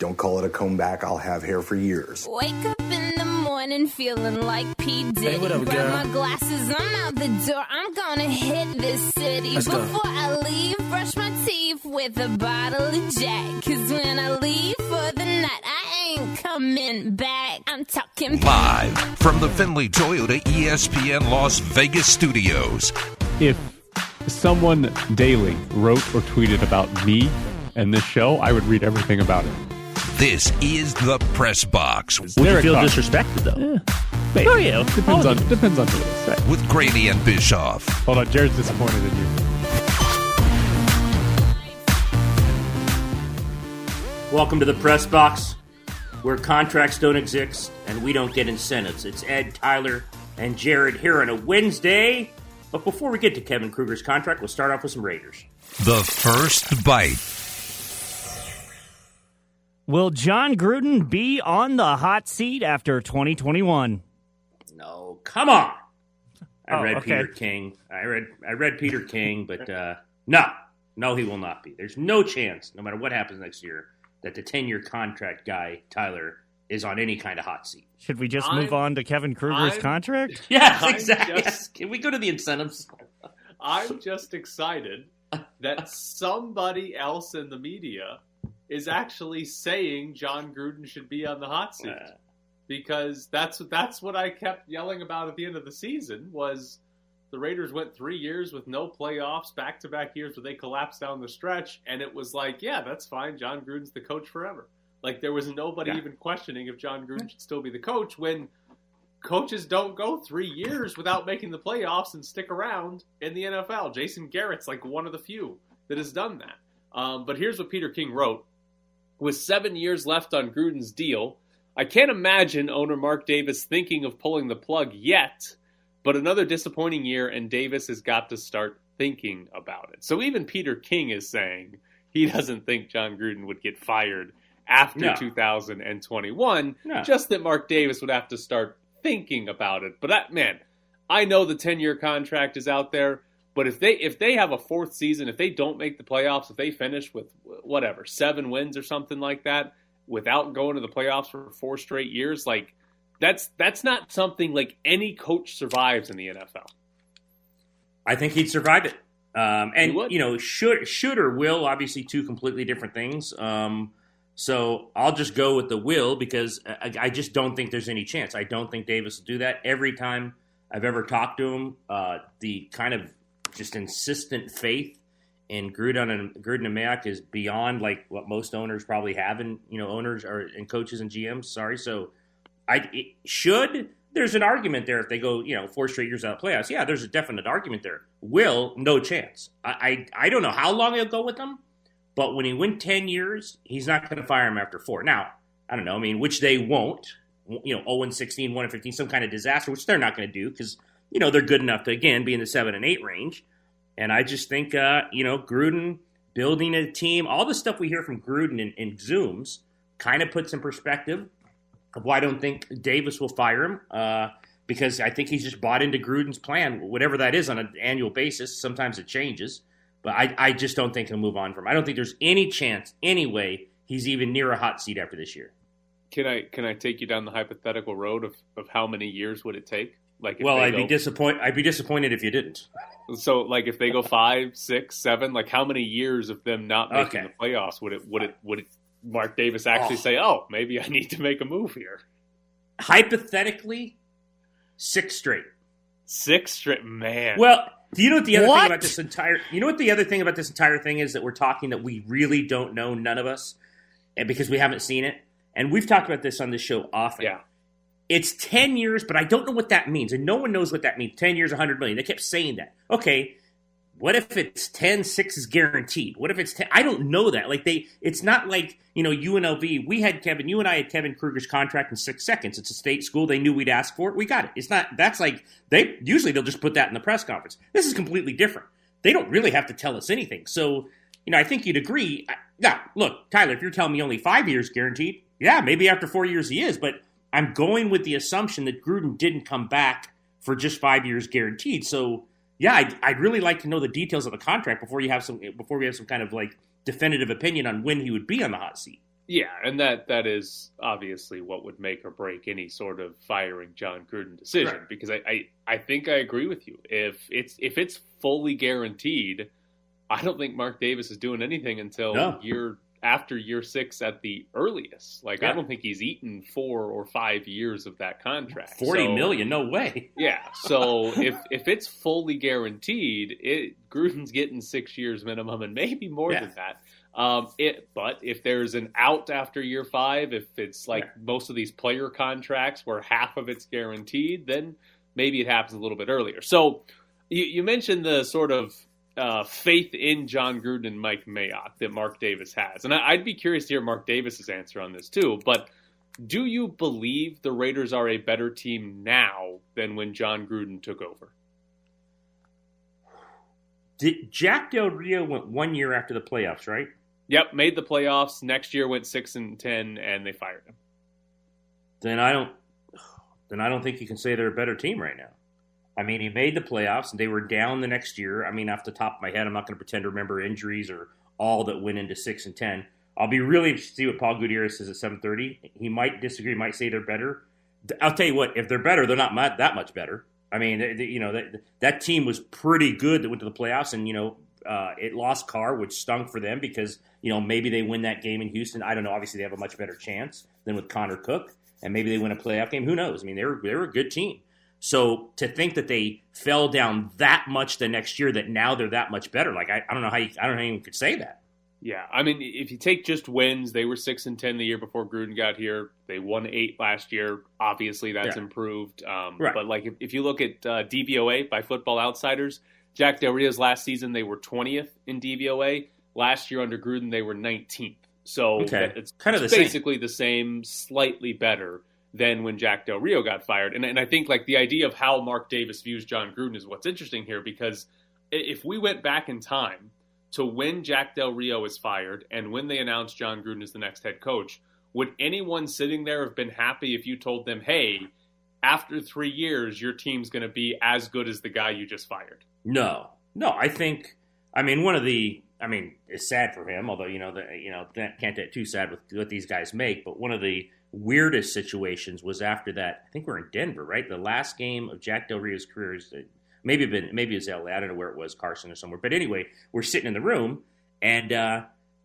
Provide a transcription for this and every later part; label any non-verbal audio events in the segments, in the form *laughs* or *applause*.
Don't call it a comeback. I'll have hair for years. Wake up in the morning feeling like P. Diddy. Hey, what up, Grab girl? my glasses, I'm out the door. I'm gonna hit this city. Let's go. Before I leave, brush my teeth with a bottle of Jack. Cause when I leave for the night, I ain't coming back. I'm talking Live from the Findlay Toyota ESPN Las Vegas studios. if someone daily wrote or tweeted about me and this show, I would read everything about it. This is the Press Box Would you feel Carr. disrespected though? Maybe. Oh, oh, yeah. Depends on depends on who it is. Right. with Graney and Bischoff. Hold on, Jared's disappointed in you. Welcome to the press box, where contracts don't exist and we don't get incentives. It's Ed, Tyler, and Jared here on a Wednesday. But before we get to Kevin Kruger's contract, we'll start off with some Raiders. The first bite. Will Jon Gruden be on the hot seat after 2021? No, come on. I Oh, read okay. Peter King. I read I read Peter King, but uh, no, no, he will not be. There's no chance, no matter what happens next year, that the 10 year contract guy Tyler is on any kind of hot seat. Should we just I'm- move on to Kevin Kruger's I'm- contract? *laughs* Yes, I'm exactly. just- Can we go to the incentives? I'm just excited that somebody else in the media is actually saying Jon Gruden should be on the hot seat Uh, because that's that's what I kept yelling about at the end of the season was the Raiders went three years with no playoffs, back to back years where they collapsed down the stretch, and it was like, yeah, that's fine. Jon Gruden's the coach forever. Like there was nobody Yeah. even questioning if Jon Gruden should still be the coach when coaches don't go three years without making the playoffs and stick around in the NFL. Jason Garrett's like one of the few that has done that. Um, but here's what Peter King wrote. With seven years left on Gruden's deal, I can't imagine owner Mark Davis thinking of pulling the plug yet, but another disappointing year, and Davis has got to start thinking about it. So even Peter King is saying he *laughs* doesn't think Jon Gruden would get fired after No. 2021, No. just that Mark Davis would have to start thinking about it. But that man, I know the 10-year contract is out there, but if they if they have a fourth season, if they don't make the playoffs, if they finish with whatever, 7 wins or something like that without going to the playoffs for four straight years, like that's that's not something like any coach survives in the NFL. I think he'd survive it. Um, and you know, should should or will obviously two completely different things. Um, so I'll just go with the will because I, I just don't think there's any chance. I don't think Davis will do that. Every time I've ever talked to him, uh, the kind of just insistent faith in Gruden and Gruden and Mayock is beyond like what most owners probably have in you know owners or and coaches and GMs. Sorry, so I should. There's an argument there if they go, you know, four straight years out of playoffs. Yeah, there's a definite argument there. Will, no chance. I I, I don't know how long he'll go with them, but when he went ten years, he's not going to fire him after four. Now, I don't know. I mean, which they won't. You know, 0 and 16, 1 and 15, some kind of disaster, which they're not going to do because you know they're good enough to again be in the seven and eight range. And I just think, uh, you know, Gruden building a team, all the stuff we hear from Gruden in, in Zooms kind of puts in perspective of why I don't think Davis will fire him. Uh, because I think he's just bought into Gruden's plan, whatever that is on an annual basis. Sometimes it changes, but I, I just don't think he'll move on from. I don't think there's any chance, anyway, he's even near a hot seat after this year. Can I can I take you down the hypothetical road of, of how many years would it take? Like if well, I'd be disappointed. I'd be disappointed if you didn't. So, like, if they go five, six, seven, like, how many years of them not making Okay. the playoffs would it would it would it Mark Davis actually Oh. say, "Oh, maybe I need to make a move here"? Hypothetically, six straight. Six straight, man. Well, do you know what the other What? thing about this entire? You know what the other thing about this entire thing is that we're talking that we really don't know, none of us, and because we haven't seen it, and we've talked about this on this show often. yeah, It's ten years, but I don't know what that means, and no one knows what that means. Ten years, hundred million. They kept saying that. Okay, what if it's 10, 6 is guaranteed? What if it's ten? I don't know that. Like they, it's not like you know UNLV. We had Kevin. You and I had Kevin Kruger's contract in six seconds. It's a state school. They knew we'd ask for it. We got it. It's not. That's like they usually they'll just put that in the press conference. This is completely different. They don't really have to tell us anything. So you know, I think you'd agree. Yeah, look, Tyler, if you're telling me only five years guaranteed, yeah, maybe after four years he is. But I'm going with the assumption that Gruden didn't come back for just five years guaranteed. So yeah, I'd, I'd really like to know the details of the contract before you have some before we have some kind of like definitive opinion on when he would be on the hot seat. Yeah, and that that is obviously what would make or break any sort of firing Jon Gruden decision. Right. Because I, I, I think I agree with you. If it's if it's fully guaranteed, I don't think Mark Davis is doing anything until No. year after year six at the earliest. Like I don't think he's eaten four or five years of that contract. Forty So- million? No way. *laughs* Yeah. So if if it's fully guaranteed, it Gruden's getting six years minimum and maybe more Yeah. than that. Um, it but if there's an out after year five, if it's like Yeah. most of these player contracts where half of it's guaranteed, then maybe it happens a little bit earlier. So you, you mentioned the sort of uh, faith in Jon Gruden and Mike Mayock that Mark Davis has, and I, I'd be curious to hear Mark Davis's answer on this too. But do you believe the Raiders are a better team now than when Jon Gruden took over? Did Jack Del Rio went one year after the playoffs, right? Yep, made the playoffs. Next year went six and ten, and they fired him. Then I don't. *sighs* Then I don't think you can say they're a better team right now. I mean, he made the playoffs, and they were down the next year. I mean, off the top of my head, I'm not going to pretend to remember injuries or all that went into six and ten. I'll be really interested to see what Paul Gutierrez says at 7:30. He might disagree, might say they're better. I'll tell you what, if they're better, they're not that much better. I mean, you know, that that team was pretty good that went to the playoffs, and you know, uh, it lost Carr, which stung for them because you know maybe they win that game in Houston. I don't know. Obviously, they have a much better chance than with Connor Cook, and maybe they win a playoff game. Who knows? I mean, they were they were a good team. So to think that they fell down that much the next year, that now they're that much better, like I, I don't know how you, I don't know how you could say that. Yeah, I mean, if you take just wins, they were six and ten the year before Gruden got here. They won eight last year. Obviously, that's Yeah. improved. Um, Right. But like, if, if you look at uh, DVOA by Football Outsiders, Jack Del Rio's last season they were twentieth in DVOA. Last year under Gruden they were nineteenth. So Okay. it's Kind of the same. basically the same, slightly better than when Jack Del Rio got fired. And, and I think like the idea of how Mark Davis views Jon Gruden is what's interesting here because if we went back in time to when Jack Del Rio is fired and when they announced Jon Gruden as the next head coach, would anyone sitting there have been happy if you told them, hey, after three years, your team's going to be as good as the guy you just fired? No, no. I think. I mean, one of the. I mean, it's sad for him. Although you know, the, you know, can't get too sad with what these guys make. But one of the weirdest situations was after that. I think we're in Denver, right? The last game of Jack Del Rio's career is maybe been maybe it's LA. I don't know where it was, Carson or somewhere. But anyway, we're sitting in the room, and uh,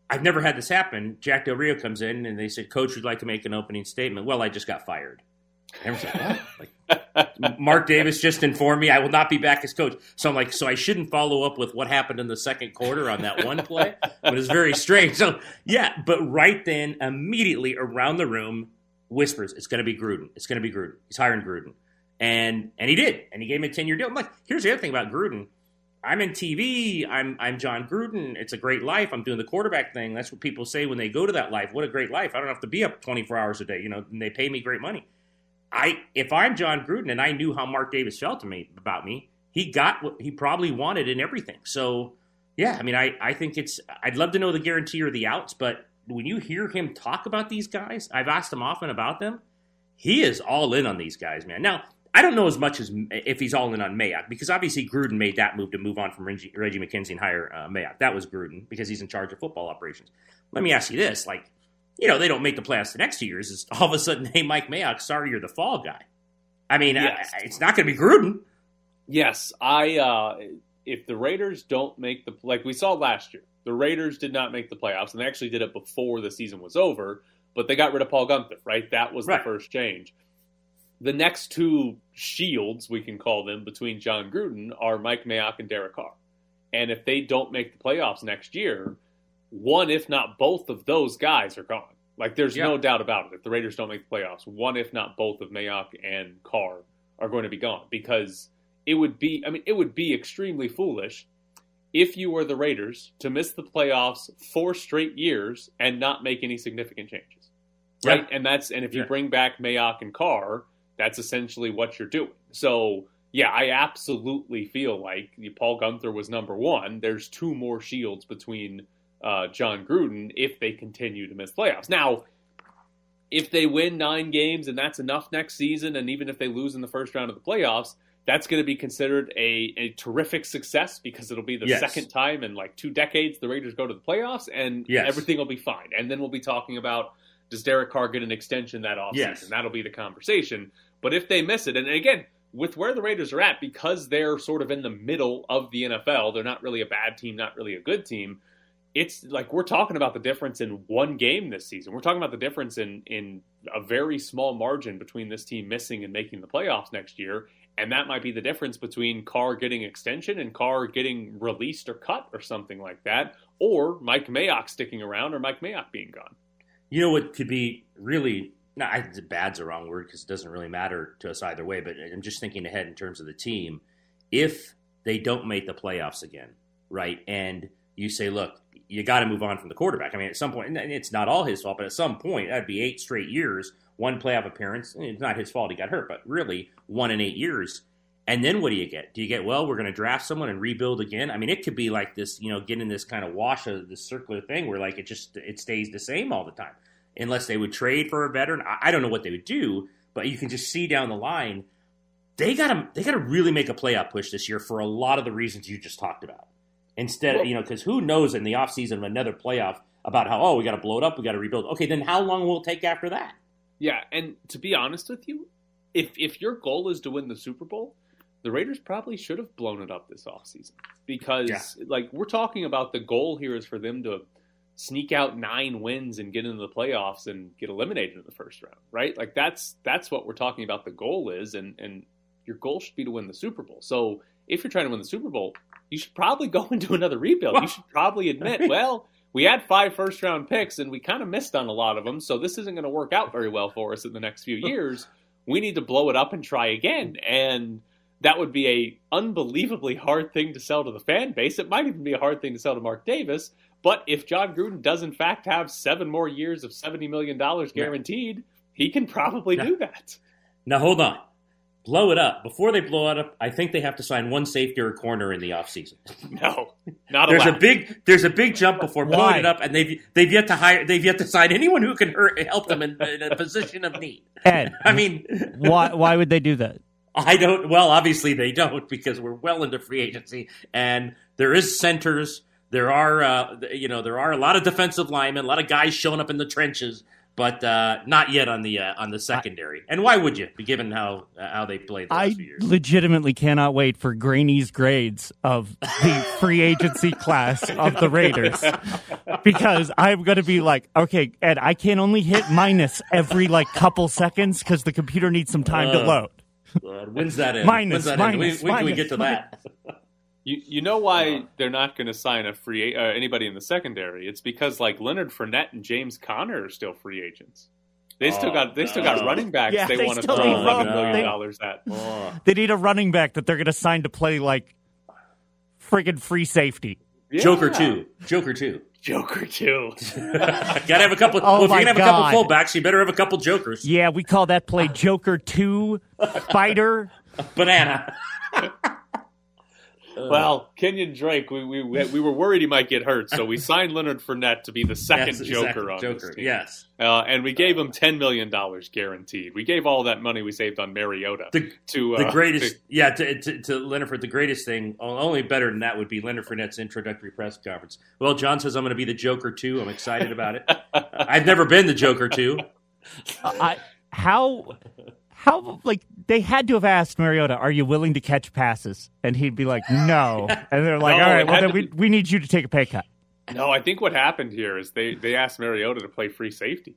I've never had this happen. Jack Del Rio comes in, and they said, "Coach, would like to make an opening statement." Well, I just got fired. Like, what? Like, *laughs* Mark Davis just informed me I will not be back as coach. So I'm like, so I shouldn't follow up with what happened in the second quarter on that one play. But it's very strange. So yeah, but right then, immediately around the room, whispers, "It's going to be Gruden. It's going to be Gruden. He's hiring Gruden." And and he did, and he gave him a ten year deal. I'm like, here's the other thing about Gruden. I'm in TV. I'm I'm Jon Gruden. It's a great life. I'm doing the quarterback thing. That's what people say when they go to that life. What a great life. I don't have to be up 24 hours a day. You know, and they pay me great money. I if I'm Jon Gruden and I knew how Mark Davis felt to me about me, he got what he probably wanted in everything. So yeah, I mean, I I think it's. I'd love to know the guarantee or the outs, but when you hear him talk about these guys, I've asked him often about them. He is all in on these guys, man. Now I don't know as much as if he's all in on Mayock because obviously Gruden made that move to move on from Reggie, Reggie McKenzie and hire uh, Mayock. That was Gruden because he's in charge of football operations. Let me ask you this: like, you know, they don't make the playoffs the next two years. Is all of a sudden, *laughs* hey, Mike Mayock, sorry, you're the fall guy. I mean, Yes. I- it's not going to be Gruden. Yes, I. Uh, if the Raiders don't make the like we saw last year, the Raiders did not make the playoffs, and they actually did it before the season was over. But they got rid of Paul Guenther, right? That was Right. the first change. The next two shields, we can call them, between Jon Gruden are Mike Mayock and Derek Carr. And if they don't make the playoffs next year, one, if not both of those guys are gone. Like, there's no doubt about it. If the Raiders don't make the playoffs, one, if not both of Mayock and Carr are going to be gone because it would be, I mean, it would be extremely foolish if you were the Raiders to miss the playoffs four straight years and not make any significant changes. Right? And that's, and if you Yeah. bring back Mayock and Carr, that's essentially what you're doing. So, yeah, I absolutely feel like Paul Guenther was number one. There's two more shields between uh, Jon Gruden if they continue to miss playoffs. Now, if they win nine games and that's enough next season, and even if they lose in the first round of the playoffs, that's going to be considered a, a terrific success because it'll be the Yes. second time in like two decades the Raiders go to the playoffs, and Yes. everything will be fine. And then we'll be talking about does Derek Carr get an extension that offseason? Yes. That'll be the conversation. But if they miss it, and again, with where the Raiders are at, because they're sort of in the middle of the NFL, they're not really a bad team, not really a good team. It's like we're talking about the difference in one game this season. We're talking about the difference in in a very small margin between this team missing and making the playoffs next year. And that might be the difference between Carr getting extension and Carr getting released or cut or something like that, or Mike Mayock sticking around or Mike Mayock being gone. You know what could be really no, bad's a wrong word because it doesn't really matter to us either way. But I'm just thinking ahead in terms of the team. If they don't make the playoffs again, right, and you say, look, you got to move on from the quarterback. I mean, at some point, and it's not all his fault, but at some point, that'd be eight straight years, one playoff appearance. Eh, it's not his fault; he got hurt, but really, one in eight years. And then what do you get? Do you get well? We're going to draft someone and rebuild again. I mean, it could be like this, you know, getting this kind of wash of this circular thing where like it just it stays the same all the time, unless they would trade for a veteran. I, I don't know what they would do, but you can just see down the line they got to they got to really make a playoff push this year for a lot of the reasons you just talked about. Instead, Well- you know, because who knows in the offseason of another playoff about how oh we got to blow it up, we got to rebuild. Okay, then how long will it take after that? Yeah, and to be honest with you, if if your goal is to win the Super Bowl, the Raiders probably should have blown it up this offseason. Because Yeah. like we're talking about the goal here is for them to sneak out nine wins and get into the playoffs and get eliminated in the first round, right? Like that's that's what we're talking about the goal is and and your goal should be to win the Super Bowl. So if you're trying to win the Super Bowl, you should probably *laughs* go into another rebuild. You should probably admit, *laughs* well, we had five first round picks and we kind of missed on a lot of them, so this isn't going to work out very well for us in the next few years. We need to blow it up and try again. And that would be a unbelievably hard thing to sell to the fan base. It might even be a hard thing to sell to Mark Davis. But if Jon Gruden does in fact have seven more years of seventy million dollars guaranteed, he can probably Yeah. do that. Now hold on. Blow it up. Before they blow it up, I think they have to sign one safety or corner in the offseason. *laughs* No, not There's a big there's a big jump before blowing it up, and they've they've yet to hire they've yet to sign anyone who can hurt, help them in, in a position of need. Ed, *laughs* I mean, why why would they do that? I don't. Well, obviously they don't because we're well into free agency, and there is centers. There are, uh, you know, there are a lot of defensive linemen, a lot of guys showing up in the trenches, but uh, not yet on the uh, on the secondary. And why would you, given how uh, how they played the I legitimately cannot wait for Graney's grades of the *laughs* free agency class of the Raiders because I'm going to be like, okay, Ed, I can only hit minus every like couple seconds because the computer needs some time to load. When's that *laughs* in? Minus, when's that in? When, minus, when can we get to that? You you know why they're not going to sign a free uh, anybody in the secondary? It's because like Leonard Fournette and James Conner are still free agents. They still Oh, got they still got running backs Yeah, they, they want to throw need eleven road- million they- dollars at. Oh. They need a running back that they're going to sign to play like friggin' free safety. Joker two, Joker two. Joker two. *laughs* Gotta have a couple. Oh well, if you're gonna have God. a couple fullbacks, you better have a couple jokers. Yeah, we call that play Joker 2 Fighter. *laughs* Banana. *laughs* well, Kenyon Drake, we, we we were worried he might get hurt, so we signed Leonard Fournette to be the second Yes, Joker second on Joker. this team. Yes. Uh, and we gave him ten million dollars guaranteed. We gave all that money we saved on Mariota The to the uh, greatest, to- yeah, to, to, to Leonard Fournette, the greatest thing, only better than that would be Leonard Fournette's introductory press conference. Well, John says I'm going to be the Joker too. I'm excited about it. *laughs* I've never been the Joker too. I how how like they had to have asked Mariota, "Are you willing to catch passes?" And he'd be like, "No." And they're like, No, "All it right, well then to we we need you to take a pay cut." No, I think what happened here is they, they asked Mariota to play free safety.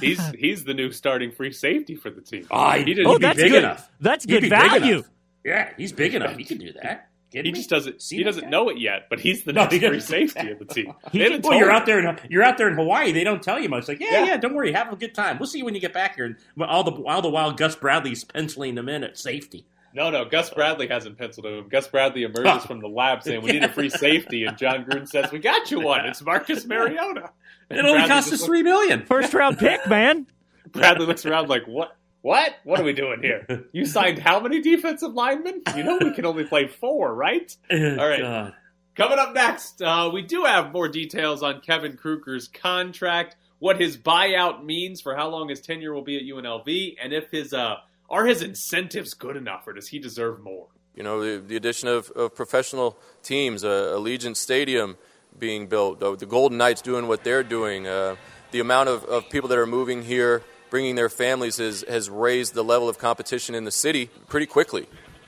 He's he's the new starting free safety for the team. Oh, he didn't. Oh, He'd be that's big good. enough. That's good be big value. Yeah, he's big enough. He can do that. Kidding he me? just doesn't. See he doesn't guy? know it yet, but he's the No, next he free safety of the team. *laughs* He Well, told you're him. out there. In, you're out there in Hawaii. They don't tell you much. Like, yeah, Yeah. yeah, don't worry, have a good time. We'll see you when you get back here. And all the all the while, Gus Bradley's penciling them in at safety. No, no. Gus Bradley hasn't penciled him. Gus Bradley emerges Oh. from the lab saying, "We need a free *laughs* safety," and Jon Gruden says, "We got you one. It's Marcus Mariota." And It only Bradley cost just us three million. First round pick, man. Bradley looks around like, "What? What? What are we doing here? *laughs* You signed how many defensive linemen? You know we can only play four, right?" All right. God. Coming up next, uh, we do have more details on Kevin Kruger's contract, what his buyout means for how long his tenure will be at UNLV, and if his uh, are his incentives good enough, or does he deserve more? You know, the, the addition of, of professional teams, uh, Allegiant Stadium being built, the, the Golden Knights doing what they're doing, uh, the amount of, of people that are moving here, bringing their families, has, has raised the level of competition in the city pretty quickly.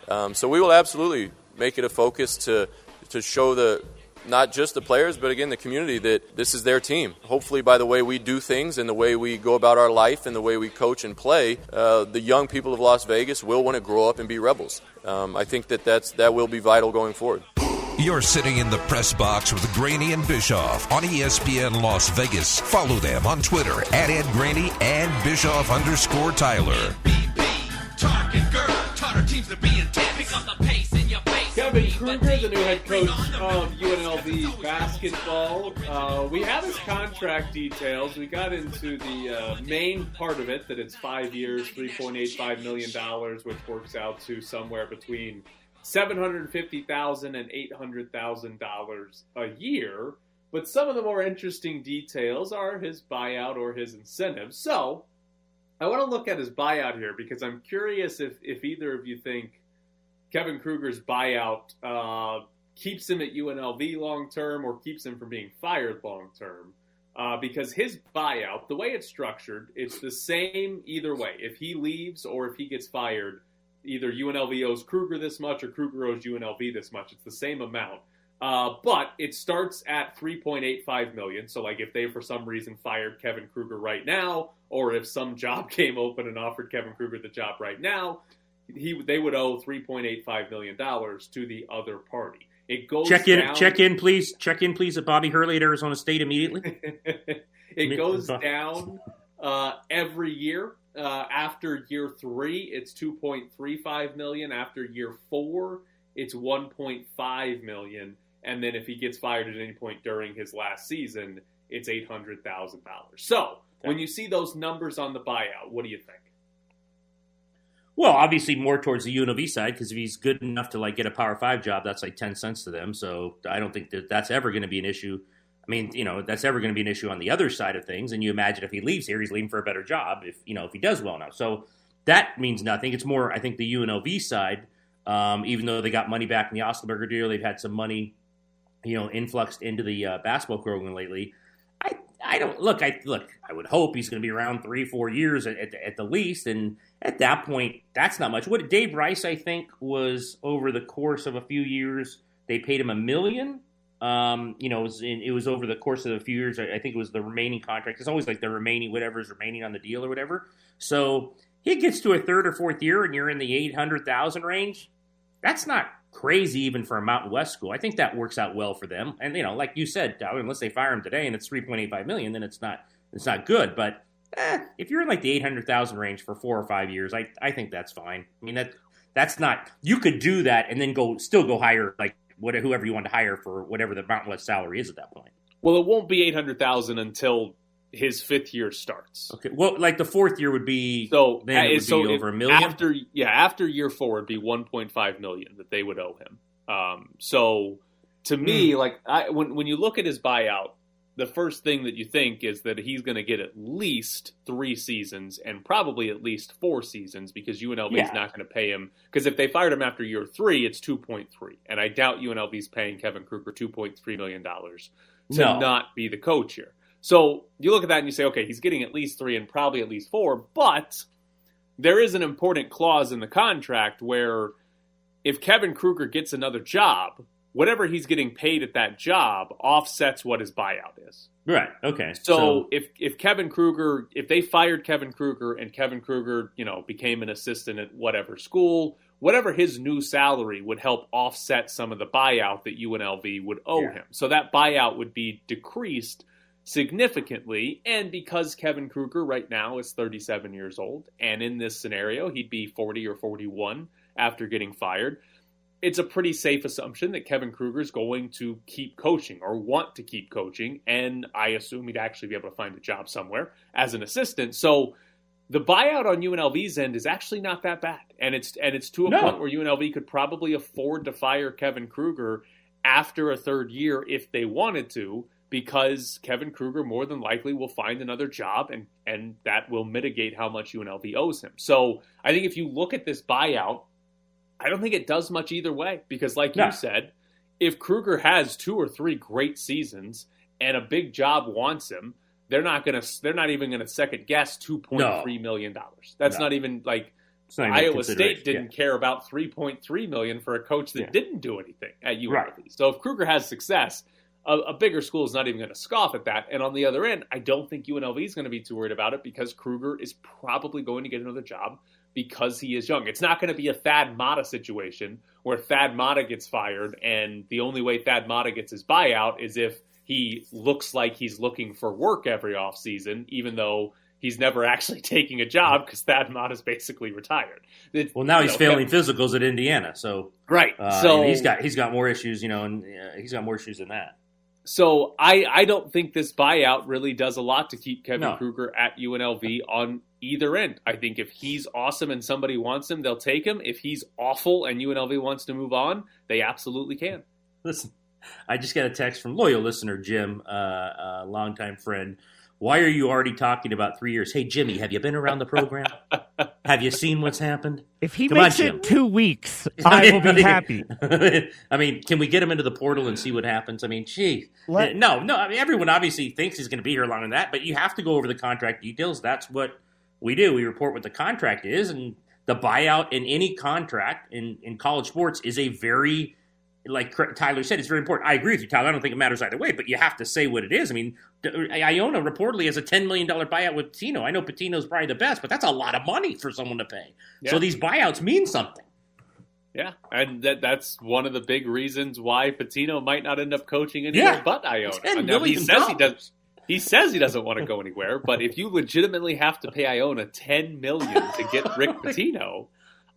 Um, so we will absolutely make it a focus to, to show the, not just the players, but again, the community that this is their team. Hopefully, by the way we do things and the way we go about our life and the way we coach and play, uh, the young people of Las Vegas will want to grow up and be rebels. Um, I think that that's, that will be vital going forward. You're sitting in the press box with Graney and Bischoff on ESPN Las Vegas. Follow them on Twitter at Ed Graney and Bischoff underscore Tyler. Kevin Kruger, the new head coach of UNLV basketball. Uh, we have his contract details. We got into the uh, main part of it that it's five years, $3.85 million, which works out to somewhere between $750,000 and $800,000 a year. But some of the more interesting details are his buyout or his incentives. So I want to look at his buyout here because I'm curious if, if either of you think Kevin Kruger's buyout uh, keeps him at UNLV long term or keeps him from being fired long term. Uh, because his buyout, the way it's structured, it's the same either way. If he leaves or if he gets fired, either UNLV owes Kruger this much or Kruger owes UNLV this much. It's the same amount. Uh, but it starts at 3.85 million. So, like, if they for some reason fired Kevin Kruger right now, or if some *laughs* job came open and offered Kevin Kruger the job right now, he they would owe 3.85 million dollars to the other party. It goes check in, down, check in, please. Check in, please, at Bobby Hurley at Arizona State immediately. *laughs* it goes down uh, every year. Uh, after year three, it's 2.35 million. After year four, it's 1.5 million. And then if he gets fired at any point during his last season, it's eight hundred thousand dollars. So when you see those numbers on the buyout, what do you think? Well, obviously more towards the UNLV side because if he's good enough to like get a Power Five job, that's like ten cents to them. So I don't think that that's ever going to be an issue. I mean, you know, that's ever going to be an issue on the other side of things. And you imagine if he leaves here, he's leaving for a better job. If you know, if he does well enough, so that means nothing. It's more, I think, the UNLV side. Um, even though they got money back in the Otzelberger deal, they've had some money, you know, influxed into the uh, basketball program lately. I, I don't look. I look. I would hope he's going to be around three, four years at, at, at the least, and at that point, that's not much. What Dave Rice, I think, was over the course of a few years, they paid him a million. Um, you know, it was, in, it was over the course of a few years. I, think it was the remaining contract. It's always like the remaining whatever's remaining on the deal or whatever. So he gets to a third or fourth year, and you're in the eight hundred thousand range. That's not crazy even for a Mountain West school. I think that works out well for them. And you know, like you said, unless they fire him today and it's three point eight five million, then it's not it's not good. But eh, if you're in like the eight hundred thousand range for four or five years, I I think that's fine. I mean that that's not you could do that and then go still go higher like what whoever you want to hire for whatever the Mountain West salary is at that point. Well, it won't be eight hundred thousand until his fifth year starts. Okay. Well, like the fourth year would be So then it would so be over a million. after yeah after year four it'd be one point five million that they would owe him. Um, so to me, Hmm. like I, when when you look at his buyout, the first thing that you think is that he's going to get at least three seasons and probably at least four seasons because UNLV is Yeah. not going to pay him. Because if they fired him after year three, it's two point three, and I doubt UNLV is paying Kevin Kruger two point three million dollars to No. not be the coach here. So you look at that and you say, okay, he's getting at least three and probably at least four, but there is an important clause in the contract where if Kevin Kruger gets another job, whatever he's getting paid at that job offsets what his buyout is. right. Okay. So, if if Kevin Kruger, if they fired Kevin Kruger and Kevin Kruger, you know, became an assistant at whatever school, whatever his new salary would help offset some of the buyout that UNLV would owe Yeah. him. So that buyout would be decreased significantly. And because Kevin Kruger right now is 37 years old, and in this scenario he'd be 40 or 41 after getting fired, it's a pretty safe assumption that Kevin Kruger is going to keep coaching or want to keep coaching, and I assume he'd actually be able to find a job somewhere as an assistant. So the buyout on UNLV's end is actually not that bad, and it's and it's to a No. point where UNLV could probably afford to fire Kevin Kruger after a third year if they wanted to, because Kevin Kruger more than likely will find another job and, and that will mitigate how much UNLV owes him. So I think if you look at this buyout, I don't think it does much either way because, like No. you said, if Kruger has two or three great seasons and a big job wants him, they're not gonna. They're not even gonna second guess two point three million dollars. That's No. not even like not even Iowa State didn't care about three point three million for a coach that Yeah. didn't do anything at UNLV. Right. So if Kruger has success, a, a bigger school is not even going to scoff at that. And on the other end, I don't think UNLV is going to be too worried about it because Kruger is probably going to get another job because he is young. It's not going to be a Thad Matta situation where Thad Matta gets fired and the only way Thad Matta gets his buyout is if he looks like he's looking for work every offseason, even though he's never *laughs* actually taking a job because Thad Matta's basically retired. It- Well, now he's know, failing physicals at Indiana, so Right. uh, so he's got he's got more issues, you know, and uh, he's got more issues than that. So I, I don't think this buyout really does a lot to keep Kevin No. Kruger at UNLV on either end. I think if he's awesome and somebody wants him, they'll take him. If he's awful and UNLV wants to move on, they absolutely can. Listen, I just got a text from loyal listener Jim, uh, uh, longtime friend. Why are you already talking about three years? Hey, Jimmy, have you been around the program? *laughs* have you seen what's happened? If he Come on, makes Jim. two weeks, *laughs* I will be happy. *laughs* I mean, can we get him into the portal and see what happens? I mean, gee, Let- no, no. I mean, everyone obviously thinks he's going to be here longer than that, but you have to go over the contract details. That's what we do. We report what the contract is, and the buyout in any contract in in college sports is a very like Tyler said, it's very important. I agree with you, Tyler. I don't think it matters either way, but you have to say what it is. I mean, Iona reportedly has a $10 million buyout with Pitino. I know Pitino's probably the best, but that's a lot of money for someone to pay. So these buyouts mean something. Yeah, and that that's one of the big reasons why Pitino might not end up coaching anywhere Yeah. but Iona. $10 Now, he says he does. He says he doesn't want to go anywhere, but if you legitimately have to pay Iona ten million to get Rick *laughs* Pitino,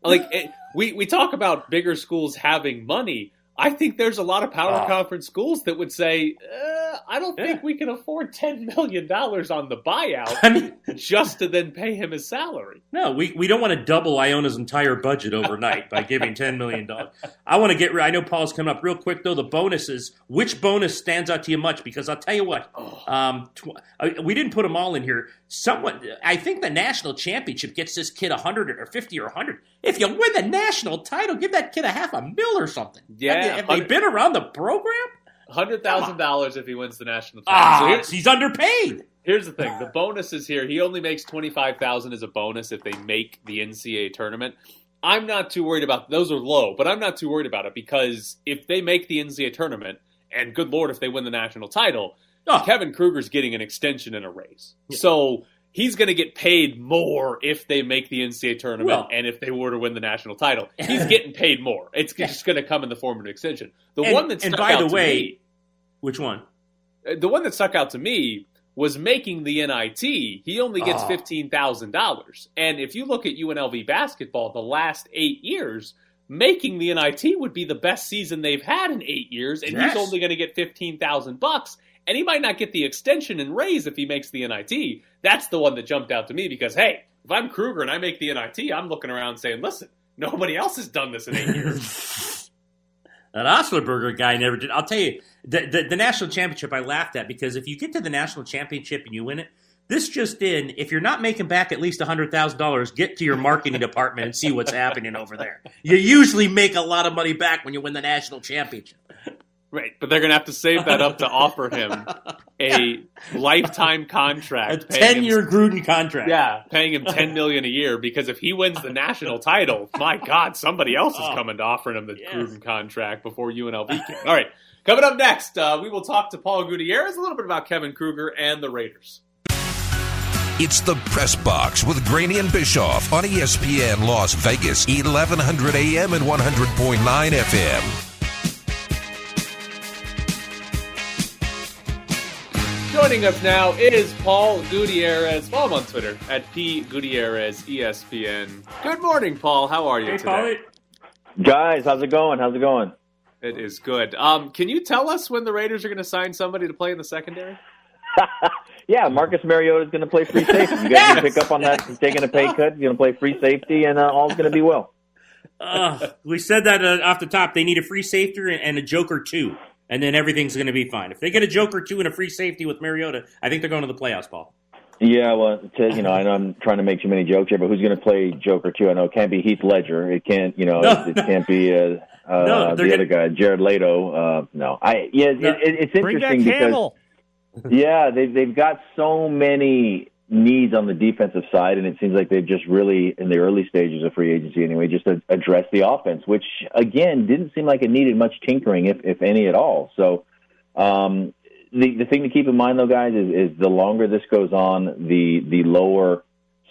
like it, we we talk about bigger schools having money. I think there's a lot of power Oh. conference schools that would say, uh, "I don't think we can afford ten million dollars on the buyout *laughs* I mean, just to then pay him his salary." No, we, we don't want to double Iona's entire budget overnight by giving $10 million. I want to get, I know Paul's coming up real quick, though. The bonuses, which bonus stands out to you much? Because I'll tell you what, um, tw- uh, we didn't put them all in here. Someone, I think the national championship gets this kid 100 or 50 or 100. If you win the national title, give that kid a half a mil or something. Yeah, Have, they- have they been around the program? Hundred thousand dollars if he wins the national title. So Ah, here's- he's underpaid. Here's the thing: the bonus is here. He only makes twenty five thousand as a bonus if they make the NCAA tournament. I'm not too worried about those are low, but I'm not too worried about it because if they make the NCAA tournament, and good lord, if they win the national title, Oh. Kevin Kruger's getting an extension and a raise. So he's going to get paid more if they make the NCAA tournament Well- and if they were to win the national title. *laughs* He's getting paid more. It's just going to come in the form of an extension. The And- one that and by the way- me- Which one? uh, the one that stuck out to me was making the NIT. He only gets Oh. fifteen thousand dollars, and if you look at UNLV basketball, the last eight years, making the NIT would be the best season they've had in eight years, and Yes. he's only going to get fifteen thousand bucks. And he might not get the extension and raise if he makes the NIT. That's the one that jumped out to me because, hey, if I'm Kruger and I make the NIT, I'm looking around saying, listen, nobody else has done this in eight years. *laughs* That Otzelberger guy never did. I'll tell you, the, the, the national championship I laughed at because if you get to the national championship and you win it, this just in, if you're not making back at least $100,000, get to your marketing department and see what's happening over there. You usually make a lot of money back when you win the national championship. Right, but they're going to have to save that up to *laughs* offer him a lifetime contract, paying him- 10 year Gruden contract. yeah, paying him ten *laughs* million a year. Because if he wins the national title, my God, somebody else is Oh. coming to offering him the Yes. Gruden contract before UNLV can. All right, coming up next, uh, we will talk to Paul Gutierrez a little bit about Kevin Kruger and the Raiders. It's the Press Box with Graney and Bischoff on ESPN Las Vegas, 1100 AM and 100.9 FM. Joining us now is Paul Gutierrez. Follow him on Twitter at P Gutierrez ESPN. Good morning, Paul. How are you Hey, today? Paulie. Guys, how's it going? How's it going? It is good. Um, can you tell us when the Raiders are going to sign somebody to play in the secondary? *laughs* yeah, Marcus Mariota is going to play free safety. You guys Yes! can *laughs* pick up on that. He's taking a pay cut. He's going to play free safety, and uh, all's going to be well. Uh, we said that uh, off the top. They need a free safety and, and a Joker too. And then everything's going to be fine. If they get a joke or two and a free safety with Mariota, I think they're going to the playoffs, Paul. Yeah, well, to, you know, I know I'm trying to make too many jokes here, but who's going to play Joker too? I know it can't be Heath Ledger. It can't, you know, No, it, it can't be uh, *laughs* uh, No, the they're other guy, Jared Leto. Uh, no, I yeah, No. it, it, it's Bring back interesting because yeah, they've they've got so many needs on the defensive side, and it seems like they've just really, in the early stages of free agency anyway, just addressed the offense, which again didn't seem like it needed much tinkering, if if any at all. So. Um, the the thing to keep in mind, though, guys, is, is the longer this goes on, the the lower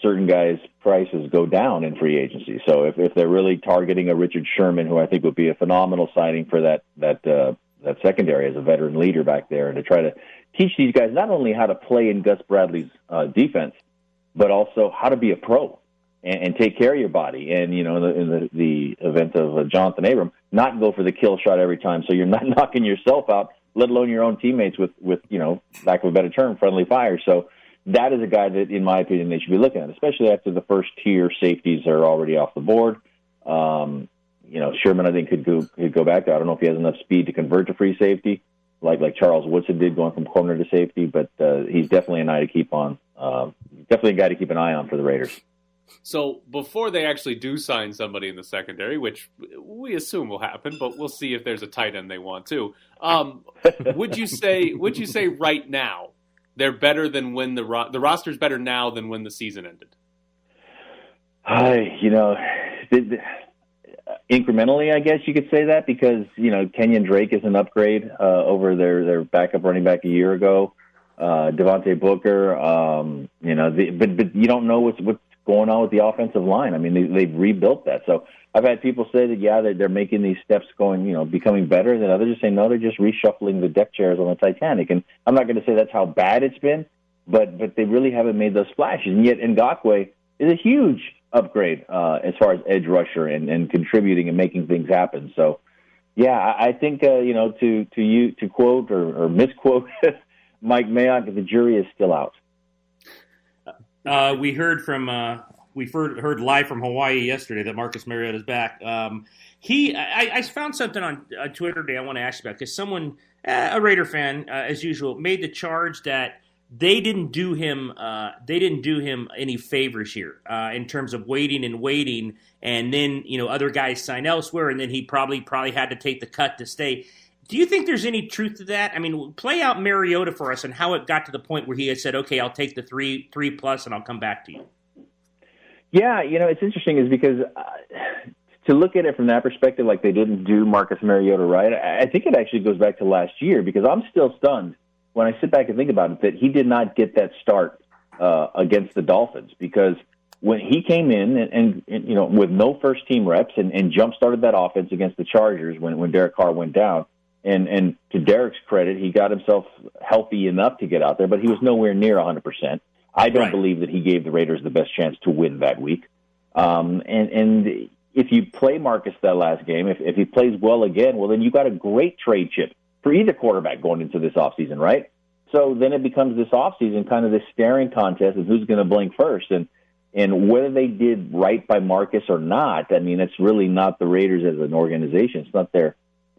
certain guys' prices go down in free agency. So if, if they're really targeting a Richard Sherman, who I think would be a phenomenal signing for that that uh, that secondary as a veteran leader back there, and to try to teach these guys not only how to play in Gus Bradley's uh, defense, but also how to be a pro and, and take care of your body. And you know, in the, in the, the event of uh, Johnathan Abram, not go for the kill shot every time, so you're not *laughs* knocking yourself out, let alone your own teammates with with you know, lack of a better term, friendly fire. So that is a guy that, in my opinion, they should be looking at, especially after the first tier safeties are already off the board. Um, you know, Sherman, I think could go could go back there. I don't know if he has enough speed to convert to free safety, like like Charles Woodson did, going from corner to safety. But uh, he's definitely an eye to keep on. Uh, definitely a guy to keep an eye on for the Raiders. So before they actually do sign somebody in the secondary, which we assume will happen, but we'll see if there's a tight end they want to. Um, would you say? Would you say right now they're better than when the ro- the roster's better now than when the season ended? I, you know, incrementally, I guess you could say that because you know Kenyon Drake is an upgrade uh, over their their backup running back a year ago. Uh, Devontae Booker, um, you know, the, but but you don't know what's what's going on with the offensive line. I mean, they, they've rebuilt that. So I've had people say that yeah, they're, they're making these steps, going, you know, becoming better. And then others are saying no, they're just reshuffling the deck chairs on the Titanic. And I'm not going to say that's how bad it's been, but but they really haven't made those splashes. And yet Ngakoue is a huge upgrade uh, as far as edge rusher and, and contributing and making things happen. So, yeah, I, think uh, you know to to you to quote or, or misquote *laughs* Mike Mayock, the jury is still out. Uh, we heard from uh, we heard, heard live from Hawaii yesterday that Marcus Mariota is back. Um, he, I, I found something on uh, Twitter today I want to ask you about because someone, uh, a Raider fan, uh, as usual, made the charge that they didn't do him, uh, they didn't do him any favors here uh, in terms of waiting and waiting, and then you know other guys sign elsewhere, and then he probably probably had to take the cut to stay. Do you think there's any truth to that? I mean, play out Mariota for us and how it got to the point where he had said, "Okay, I'll take the three three plus, and I'll come back to you." Yeah, you know, it's interesting is because uh, to look at it from that perspective, like they didn't do Marcus Mariota right, I I think it actually goes back to last year because I'm still stunned when I sit back and think about it that he did not get that start uh, against the Dolphins because when he came in and, and, and you know with no first team reps and, and jump started that offense against the Chargers when when Derek Carr went down. And and to Derek's credit, he got himself healthy enough to get out there, but he was nowhere near 100 percent. I don't Right. believe that he gave the Raiders the best chance to win that week. Um, and and if you play Marcus that last game, if if he plays well again, well then you got a great trade chip for either quarterback going into this offseason, right? So then it becomes this offseason kind of this staring contest of who's going to blink first, and and whether they did right by Marcus or not. I mean, it's really not the Raiders as an organization. It's not their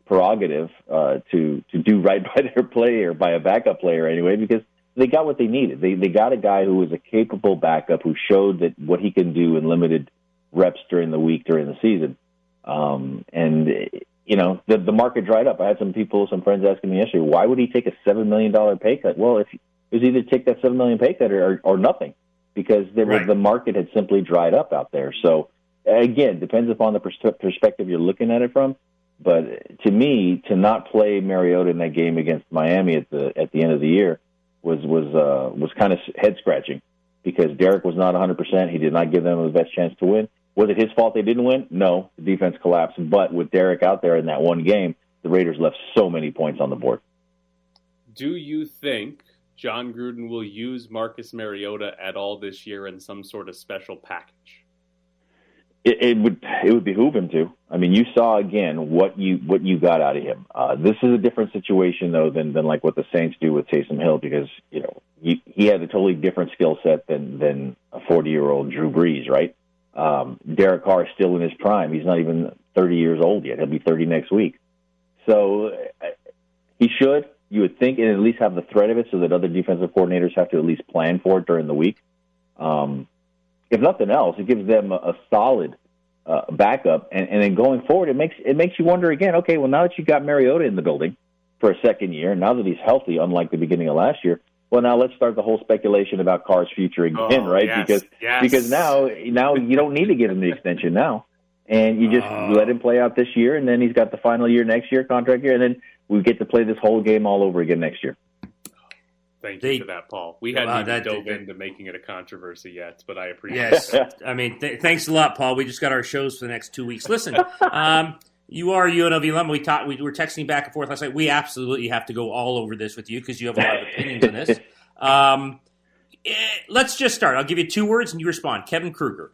prerogative uh, to to do right *laughs* by their player, by a backup player anyway, because they got what they needed. They they got a guy who was a capable backup who showed that what he can do in limited reps during the week during the season. Um, and you know the the market dried up. I had some people, some friends asking me yesterday, why would he take a seven million dollar pay cut? Well, if it was either take that seven million pay cut or or nothing, because there was Right. the market had simply dried up out there. So again, depends upon the pers- perspective you're looking at it from. But to me, to not play Mariota in that game against Miami at the at the end of the year was was uh, was kind of head scratching because Derek was not 100. percent He did not give them the best chance to win. Was it his fault they didn't win? No, the defense collapsed. But with Derek out there in that one game, the Raiders left so many points on the board. Do you think Jon Gruden will use Marcus Mariota at all this year in some sort of special package? It, it would it would behoove him to. I mean, you saw again what you what you got out of him. Uh, this is a different situation though than than like what the Saints do with Taysom Hill because you know he, he had a totally different skill set than than a 40 year old Drew Brees, right? Um, Derek Carr is still in his prime. He's not even 30 years old yet. He'll be 30 next week. So uh, He should. You would think, and at least have the threat of it, so that other defensive coordinators have to at least plan for it during the week. Um, if nothing else, it gives them a, a solid uh, backup, and, and then going forward, it makes it makes you wonder again. Okay, well now that you've got Mariota in the building for a second year, now that he's healthy, unlike the beginning of last year, well now let's start the whole speculation about Carr's future again, Oh, right? yes, because yes. because now now you don't need to give him the extension now, and you just Oh. let him play out this year, and then he's got the final year next year, contract year, and then we get to play this whole game all over again next year. Thank They- you for that, Paul. We hadn't Wow, even that- dove that- into making it a controversy yet, but I appreciate Yes, it. I mean, th- thanks a lot, Paul. We just got our shows for the next two weeks. Listen, *laughs* um, you are UNLV alum. We talked. We were texting back and forth last night. We absolutely have to go all over this with you because you have a lot of opinions on this. *laughs* Um, eh, let's just start. I'll give you two words and you respond. Kevin Kruger.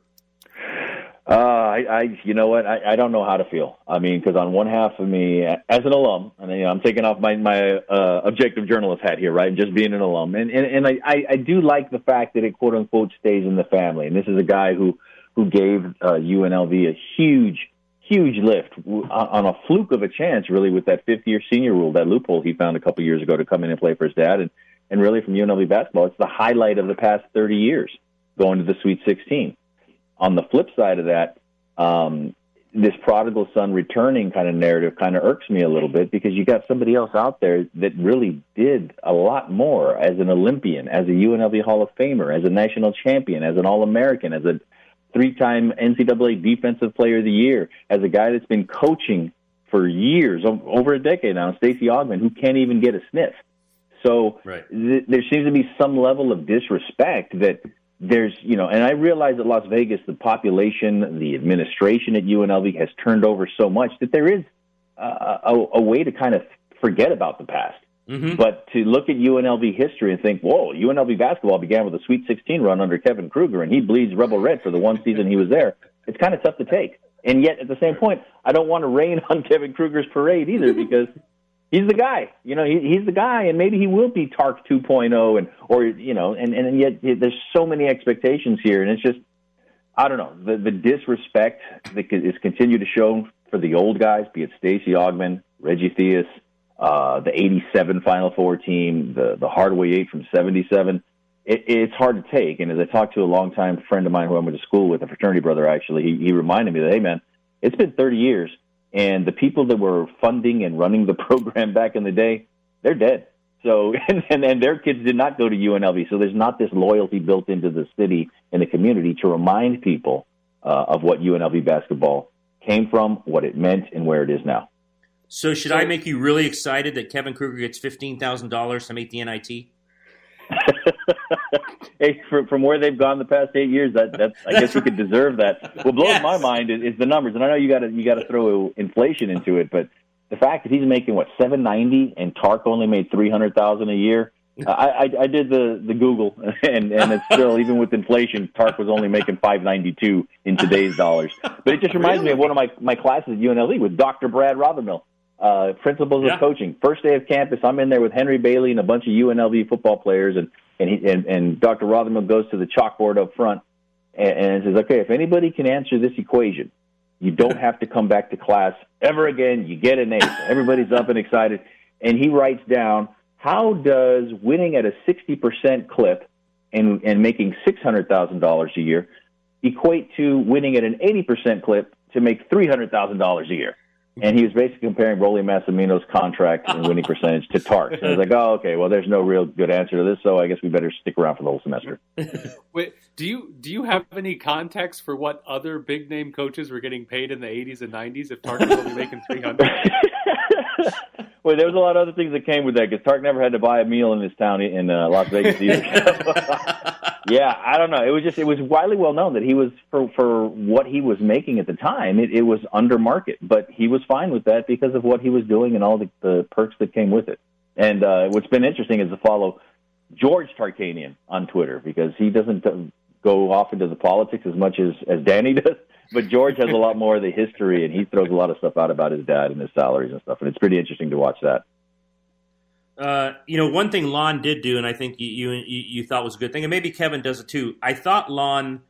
Uh, I, I, you know what? I, I don't know how to feel. I mean, because on one half of me, as an alum, and you know, I'm taking off my my uh, objective journalist hat here, right? Just being an alum, and and, and I, I, I do like the fact that it quote unquote stays in the family. And this is a guy who who gave uh, UNLV a huge huge lift on on a fluke of a chance, really, with that fifth year senior rule, that loophole he found a couple years ago to come in and play for his dad, and and really from UNLV basketball, it's the highlight of the past 30 years, going to the Sweet 16 on the flip side of that, um, this prodigal son returning kind of narrative kind of irks me a little bit because you got somebody else out there that really did a lot more as an Olympian, as a UNLV Hall of Famer, as a national champion, as an All American, as a three time NCAA Defensive Player of the Year, as a guy that's been coaching for years, over a decade now, Stacey Augmon, who can't even get a sniff. So Right. th- there seems to be some level of disrespect that there's, you know, and I realize that Las Vegas, the population, the administration at UNLV has turned over so much that there is uh, a, a way to kind of forget about the past. Mm-hmm. But to look at UNLV history and think, whoa, UNLV basketball began with a Sweet 16 run under Kevin Kruger, and he bleeds Rebel Red for the one season he was there. It's kind of tough to take. And yet, at the same point, I don't want to rain *laughs* on Kevin Kruger's parade either *laughs* because he's the guy. You know, he, he's the guy, and maybe he will be Tark 2.0, and or you know, and and yet there's so many expectations here, and it's just I don't know the the disrespect that is continued to show for the old guys, be it Stacey Augmon, Reggie Theus, uh, the '87 Final Four team, the the Hardway Eight from '77. It, it's hard to take. And as I talked to a longtime friend of mine who I went to school with, a fraternity brother actually, he, he reminded me that, hey man, it's been 30 years, and the people that were funding and running the *laughs* program back in the day, they're dead. So, *laughs* and, and, and their kids did not go to UNLV. So there's not this loyalty built into the city and the community to remind people uh, of what UNLV basketball came from, what it meant, and where it is now. So should I make you really excited that Kevin Kruger gets fifteen thousand dollars to make the NIT? *laughs* hey, from, from where they've gone the past eight years, that that's I guess you could deserve that. What blows Yes. my mind is, is the numbers, and I know you got to you got to throw inflation into it, but the fact that he's making what seven ninety and Tark only made three hundred thousand a year. *laughs* I, I I did the the Google, and and it's still even with inflation, Tark was only making five ninety two in today's dollars. But it just reminds me of one of my my classes at UNLV with Dr. Brad Rothermel, uh, principles Yeah. of coaching. First day of campus, I'm in there with Henry Bailey and a bunch of UNLV football players, and and he, and, and Dr. Rothermel goes to the chalkboard up front and, and says, "Okay, if anybody can answer this equation, you don't have to come back to class ever again. You get an A." So everybody's up and excited, and he writes down how does winning at a sixty percent clip and and making six hundred thousand dollars a year equate to winning at an eighty percent clip to make three hundred thousand dollars a year. And he was basically comparing Rollie Massimino's contract and winning percentage to Tark. And I was like, oh, okay, well, there's no real good answer to this, so I guess we better stick around for the whole semester. *laughs* Wait, do you do you have any context for what other big name coaches were getting paid in the 80s and 90s if Tark was only making 300? *laughs* well, there was a lot of other things that came with that because Tark never had to buy a meal in his town in uh, Las Vegas either. *laughs* yeah, I don't know. It was just it was widely well known that he was for for what he was making at the time. It, it was under market, but he was fine with that because of what he was doing and all the, the perks that came with it. And uh, what's been interesting is to follow George Tarkanian on Twitter because he doesn't go off into the politics as much as as Danny *laughs* does. But George has a lot more of the history, and he throws a lot of stuff out about his dad and his salaries and stuff. And it's pretty interesting to watch that. Uh, you know, one thing Lon did do, and I think you, you you thought was a good thing, and maybe Kevin does it too. I thought Lon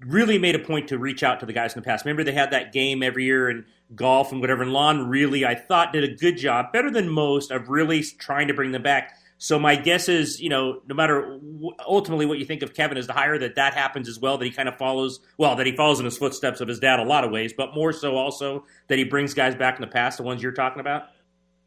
really made a point to reach out to the guys in the past. Remember, they had that game every year in golf and whatever. And Lon really, I thought, did a good job, better than most, of really trying to bring them back. So my guess is, you know, no matter ultimately what you think of Kevin is the higher that that happens as well. That he kind of follows, well, that he follows in his footsteps of his dad a lot of ways, but more so also that he brings guys back in the past, the ones you're talking about.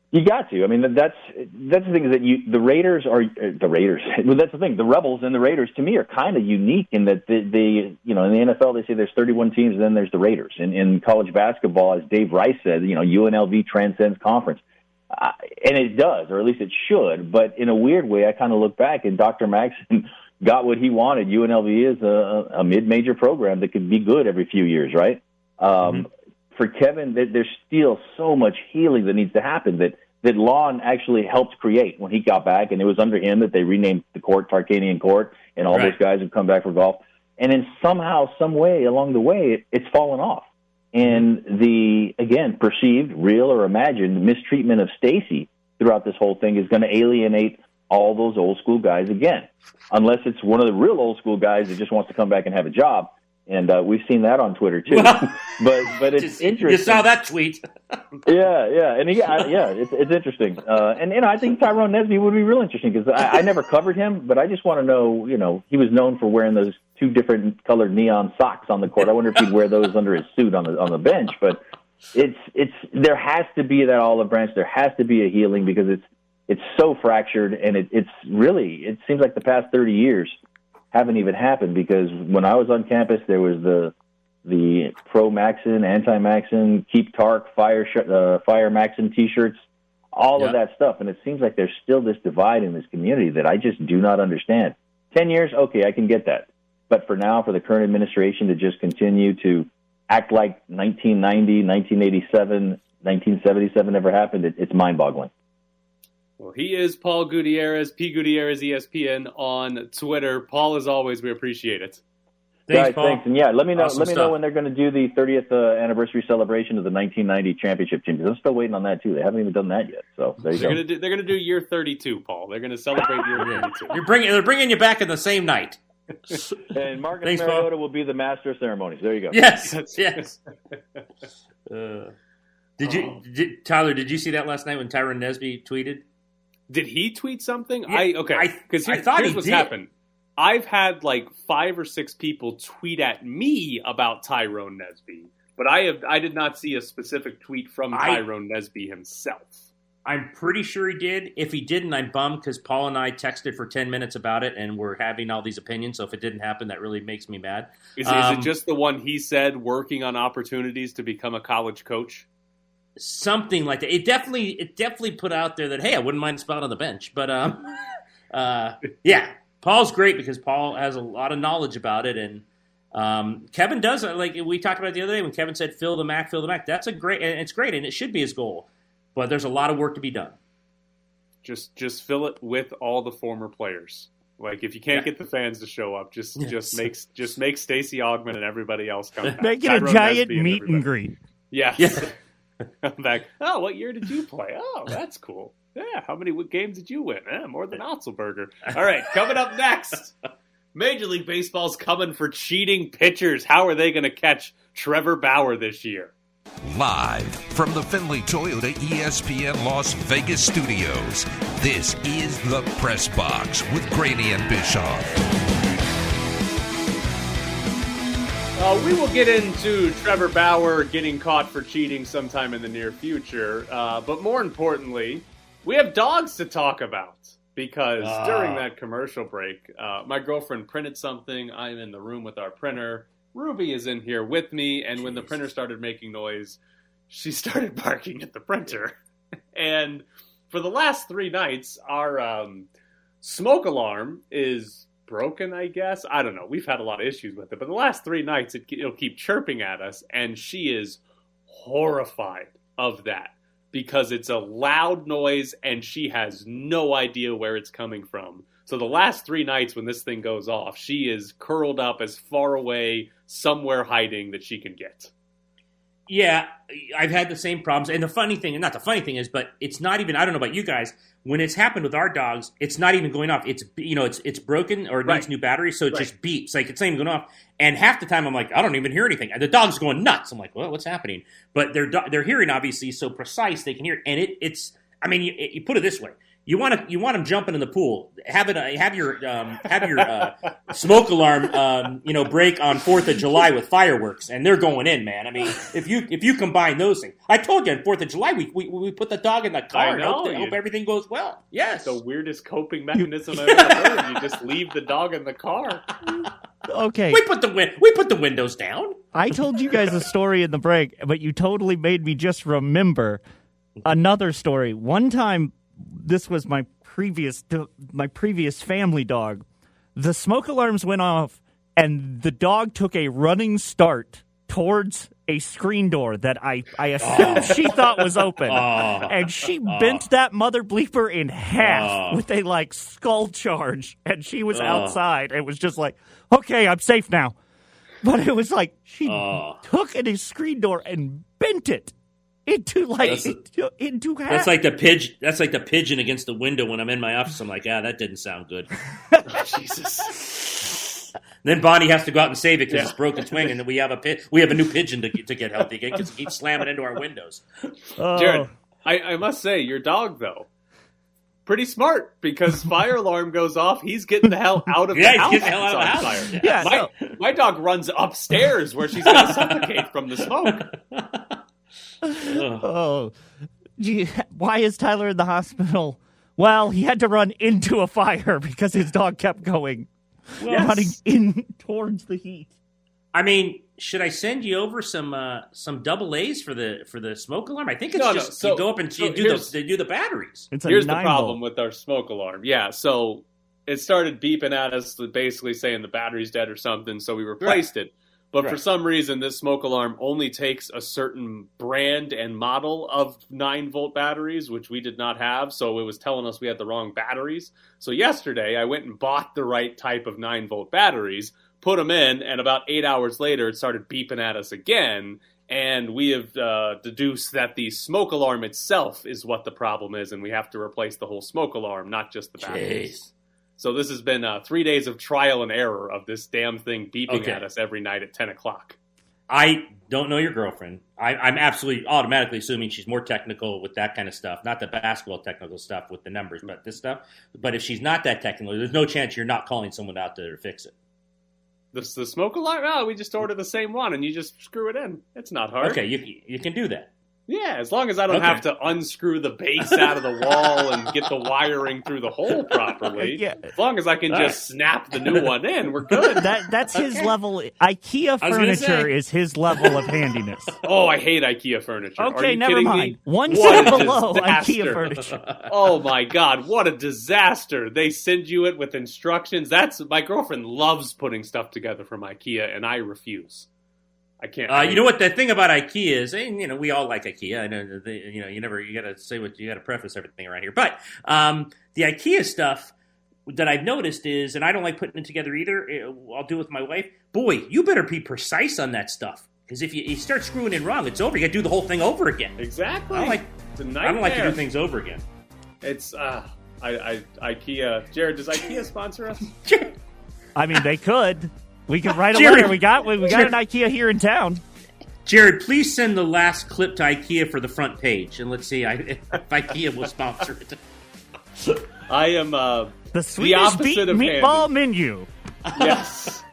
You got to. I mean, that's that's the thing is that you the Raiders are the Raiders. *laughs* Well, that's the thing. The Rebels and the Raiders to me are kind of unique in that they, they, you know, in the NFL they say there's 31 teams and then there's the Raiders. In, in college basketball, as Dave Rice said, you know, UNLV transcends conference, uh, and it does, or at least it should. But in a weird way, I kind of look back and Dr. Maxson *laughs* got what he wanted. UNLV is a, a mid-major program that could be good every few years, right? Um, mm-hmm for Kevin, there's still so much healing that needs to happen that that Lon actually helped create when he got back, and it was under him that they renamed the court Tarkanian Court, and all right. those guys have come back for golf. And then somehow, some way along the way, it, it's fallen off. And the again perceived, real or imagined mistreatment of Stacey throughout this whole thing is going to alienate all those old school guys again, unless it's one of the real old school guys that just wants to come back and have a job and uh, we've seen that on Twitter too. *laughs* but but it's *laughs* Just, interesting. You saw that tweet. *laughs* yeah, yeah, and he, I, yeah, it's it's interesting. Uh, and you know, I think Tyrone Nesby would be real interesting because I, I never covered him, but I just want to know. You know, he was known for wearing those two different colored neon socks on the court. I wonder if he'd wear those under his suit on the on the bench. But it's it's there has to be that olive branch. There has to be a healing because it's it's so fractured, and it, it's really it seems like the past thirty years haven't even happened because when I was on campus, there was the the pro Maxson, anti Maxson, keep Tark, fire uh, fire Maxson T-shirts, all of that stuff, and it seems like there's still this divide in this community that I just do not understand. Ten years, okay, I can get that, but for now, for the current administration to just continue to act like 1990, 1987, 1977 never happened, it, it's mind-boggling. Well, he is Paul Gutierrez, P. Gutierrez ESPN on Twitter. Paul, as always, we appreciate it. Thanks, Guys, Paul. thanks, and yeah, let me know. Awesome let me stuff. know when they're going to do the 30th uh, anniversary celebration of the 1990 championship team. I'm still waiting on that too. They haven't even done that yet. So there you they're go. Gonna do, they're going to do year 32, Paul. They're going to celebrate year 32. You're bringing. They're bringing you back in the same night. *laughs* and Marcus Thanks, Mariota Paul. will be the master of ceremonies. There you go. *laughs* Yes, yes. Uh, did you, oh. did, Tyler? Did you see that last night when Tyrone Nesby tweeted? Did he tweet something? Yeah, I okay because here, here's what's did. happened. I've had like five or six people tweet at me about Tyrone Nesby, but I have I did not see a specific tweet from Tyrone I, Nesby himself. I'm pretty sure he did. If he didn't, I'm bummed because Paul and I texted for 10 minutes about it and we're having all these opinions. So if it didn't happen, that really makes me mad. Is, um, is it um, just the one he said working on opportunities to become a college coach? Something like that. It definitely it definitely put out there that hey, I wouldn't mind a spot on the bench. But um, *laughs* uh, yeah, Paul's great because Paul has a lot of knowledge about it, and um, Kevin does like we talked about the other day when Kevin said fill the Mack, fill the Mack. That's a great and it's great and it should be his goal, but there's a lot of work to be done. Just just fill it with all the former players. Like if you can't yeah. get the fans to show up, just yes. just makes just make Stacey Augmon and everybody else come. *laughs* Make it a giant meet and, and greet. Yes. Yeah. *laughs* *laughs* I'm back. Oh, what year did you play? Oh, that's cool. Yeah, how many games did you win? Eh, more than Otzelberger. All right, coming up next. *laughs* Major League Baseball's coming for cheating pitchers. How are they going to catch Trevor Bauer this year? Live from the Findlay Toyota ESPN Las Vegas studios, this is the Press Box with Graney and Bischoff. Uh, we will get into Trevor Bauer getting caught for cheating sometime in the near future. Uh, but more importantly, we have dogs to talk about because uh. during that commercial break, uh, my girlfriend printed something. I'm in the room with our printer. Ruby is in here with me, and Jeez. when the printer started making noise, she *laughs* started barking at the printer. *laughs* and for the last three nights, our um, smoke alarm is broken, I guess. I don't know. We've had a lot of issues with it, but the last three nights it, it'll keep chirping at us, and she is horrified of that because it's a loud noise and she has no idea where it's coming from. So the last three nights when this thing goes off, she is curled up as far away somewhere hiding that she can get. Yeah, I've had the same problems. And the funny thing, and not the funny thing is, but it's not even. I don't know about you guys. When it's happened with our dogs, it's not even going off. It's you know, it's it's broken or it needs new batteries, so it Right. just beeps like it's not even going off. And half the time, I'm like, I don't even hear anything, and the dog's going nuts. I'm like, well, what's happening? But their their hearing obviously is so precise they can hear, it. and it it's. I mean, you, you put it this way. You want to you want them jumping in the pool. Have it. Uh, have your um, have your uh, smoke alarm. Um, you know, break on Fourth of July with fireworks, and they're going in, man. I mean, if you if you combine those things, I told you on Fourth of July we, we we put the dog in the car I and hope, hope everything goes well. Yes. The weirdest coping mechanism I've *laughs* ever heard. You just leave the dog in the car. Okay. we put the win- we put the windows down. I told you guys a story in the break, but you totally made me just remember another story. One time, this was my previous my previous family dog. The smoke alarms went off, and the dog took a running start towards a screen door that I I assumed she oh. thought was open, oh. and she bent oh. that mother bleeper in half Oh. with a like skull charge, and she was outside. It was just like, okay, I'm safe now. But it was like she Oh. took a screen door and bent it into like That's- into, into half. That's like the pigeon. That's like the pigeon against the window when I'm in my office. I'm like, ah, that didn't sound good. *laughs* Jesus. Then Bonnie has to go out and save it because Yeah. it's broken twing, and then we have a pi- we have a new pigeon to get, to get healthy again because it keeps slamming into our windows. Oh. Jared, I, I must say, your dog though, pretty smart because *laughs* fire alarm goes off. He's getting the hell out of *laughs* the house. Yeah, the he's house. getting the hell out of the house. fire. Yeah, My, my dog runs upstairs where she's going to suffocate from the smoke. Ugh. Oh, gee, why is Tyler in the hospital? Well, he had to run into a fire because his dog kept going, Yes. running in towards the heat. I mean, should I send you over some uh, some double A's for the for the smoke alarm? I think it's No, no, just so- you go up and so you do here's- the, you do the batteries. It's Here's the problem volt. with our smoke alarm. Yeah, so it started beeping at us, basically saying the battery's dead or something. So we replaced it. But for some reason, this smoke alarm only takes a certain brand and model of 9 volt batteries, which we did not have. So it was telling us we had the wrong batteries. So yesterday, I went and bought the right type of 9 volt batteries, put them in, and about eight hours later, it started beeping at us again. And we have uh, deduced that the smoke alarm itself is what the problem is, and we have to replace the whole smoke alarm, not just the batteries. Jeez. So this has been uh, three days of trial and error of this damn thing beeping Okay. at us every night at 10 o'clock. I don't know your girlfriend. I, I'm absolutely automatically assuming she's more technical with that kind of stuff, not the basketball technical stuff with the numbers, but this stuff. But if she's not that technical, there's no chance you're not calling someone out there to fix it. The, the smoke alarm? Oh, we just order the same one and you just screw it in. It's not hard. Okay, you you can do that. Yeah, as long as I don't Okay. have to unscrew the base out of the wall and get the wiring through the hole properly. *laughs* Yeah. As long as I can All just snap the new one in, we're *laughs* good. That that's his level. IKEA furniture say. is his level of handiness. *laughs* Oh, I hate IKEA furniture. Are Okay, you never kidding mind. Me? One What step below disaster. IKEA furniture. Oh my god, what a disaster. They send you it with instructions. That's my girlfriend loves putting stuff together from IKEA and I refuse. I can't. Uh, you know what the thing about IKEA is, and you know we all like IKEA. I know that they, you know you never you got to say what you got to preface everything around here, but um, the IKEA stuff that I've noticed is, and I don't like putting it together either. eh, I'll do it with my wife. Boy, you better be precise on that stuff because if you, you start screwing in wrong, it's over. You got to do the whole thing over again. Exactly. I don't like It's a I don't like to do things over again. It's uh I, I IKEA Jared, does IKEA sponsor us? *laughs* I mean, they could. We can write a Jerry- letter. We got we got an IKEA here in town. Jared, please send the last clip to IKEA for the front page, and let's see I, *laughs* if IKEA will sponsor it. I am uh The Swedish opposite beef of meatball menu. yes.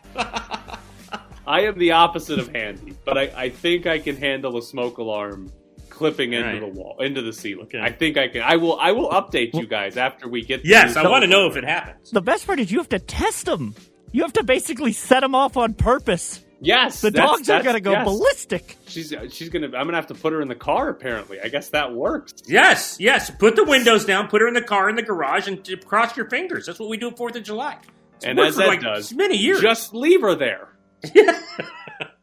I am the opposite of handy, but I, I think I can handle a smoke alarm clipping into Right. the wall, into the ceiling. Okay. I think I can. I will. I will update you guys after we get. Yes, new I want to know if it happens. The best part is you have to test them. You have to basically set them off on purpose. Yes, The that's- dogs are going to go yes. ballistic. She's she's gonna. I'm gonna have to put her in the car. Apparently, I guess that works. Yes, yes. Put the windows down, put her in the car in the garage, and cross your fingers. That's what we do at Fourth of July. It's And worked as for Ed like does, many years. just leave her there. *laughs* *laughs*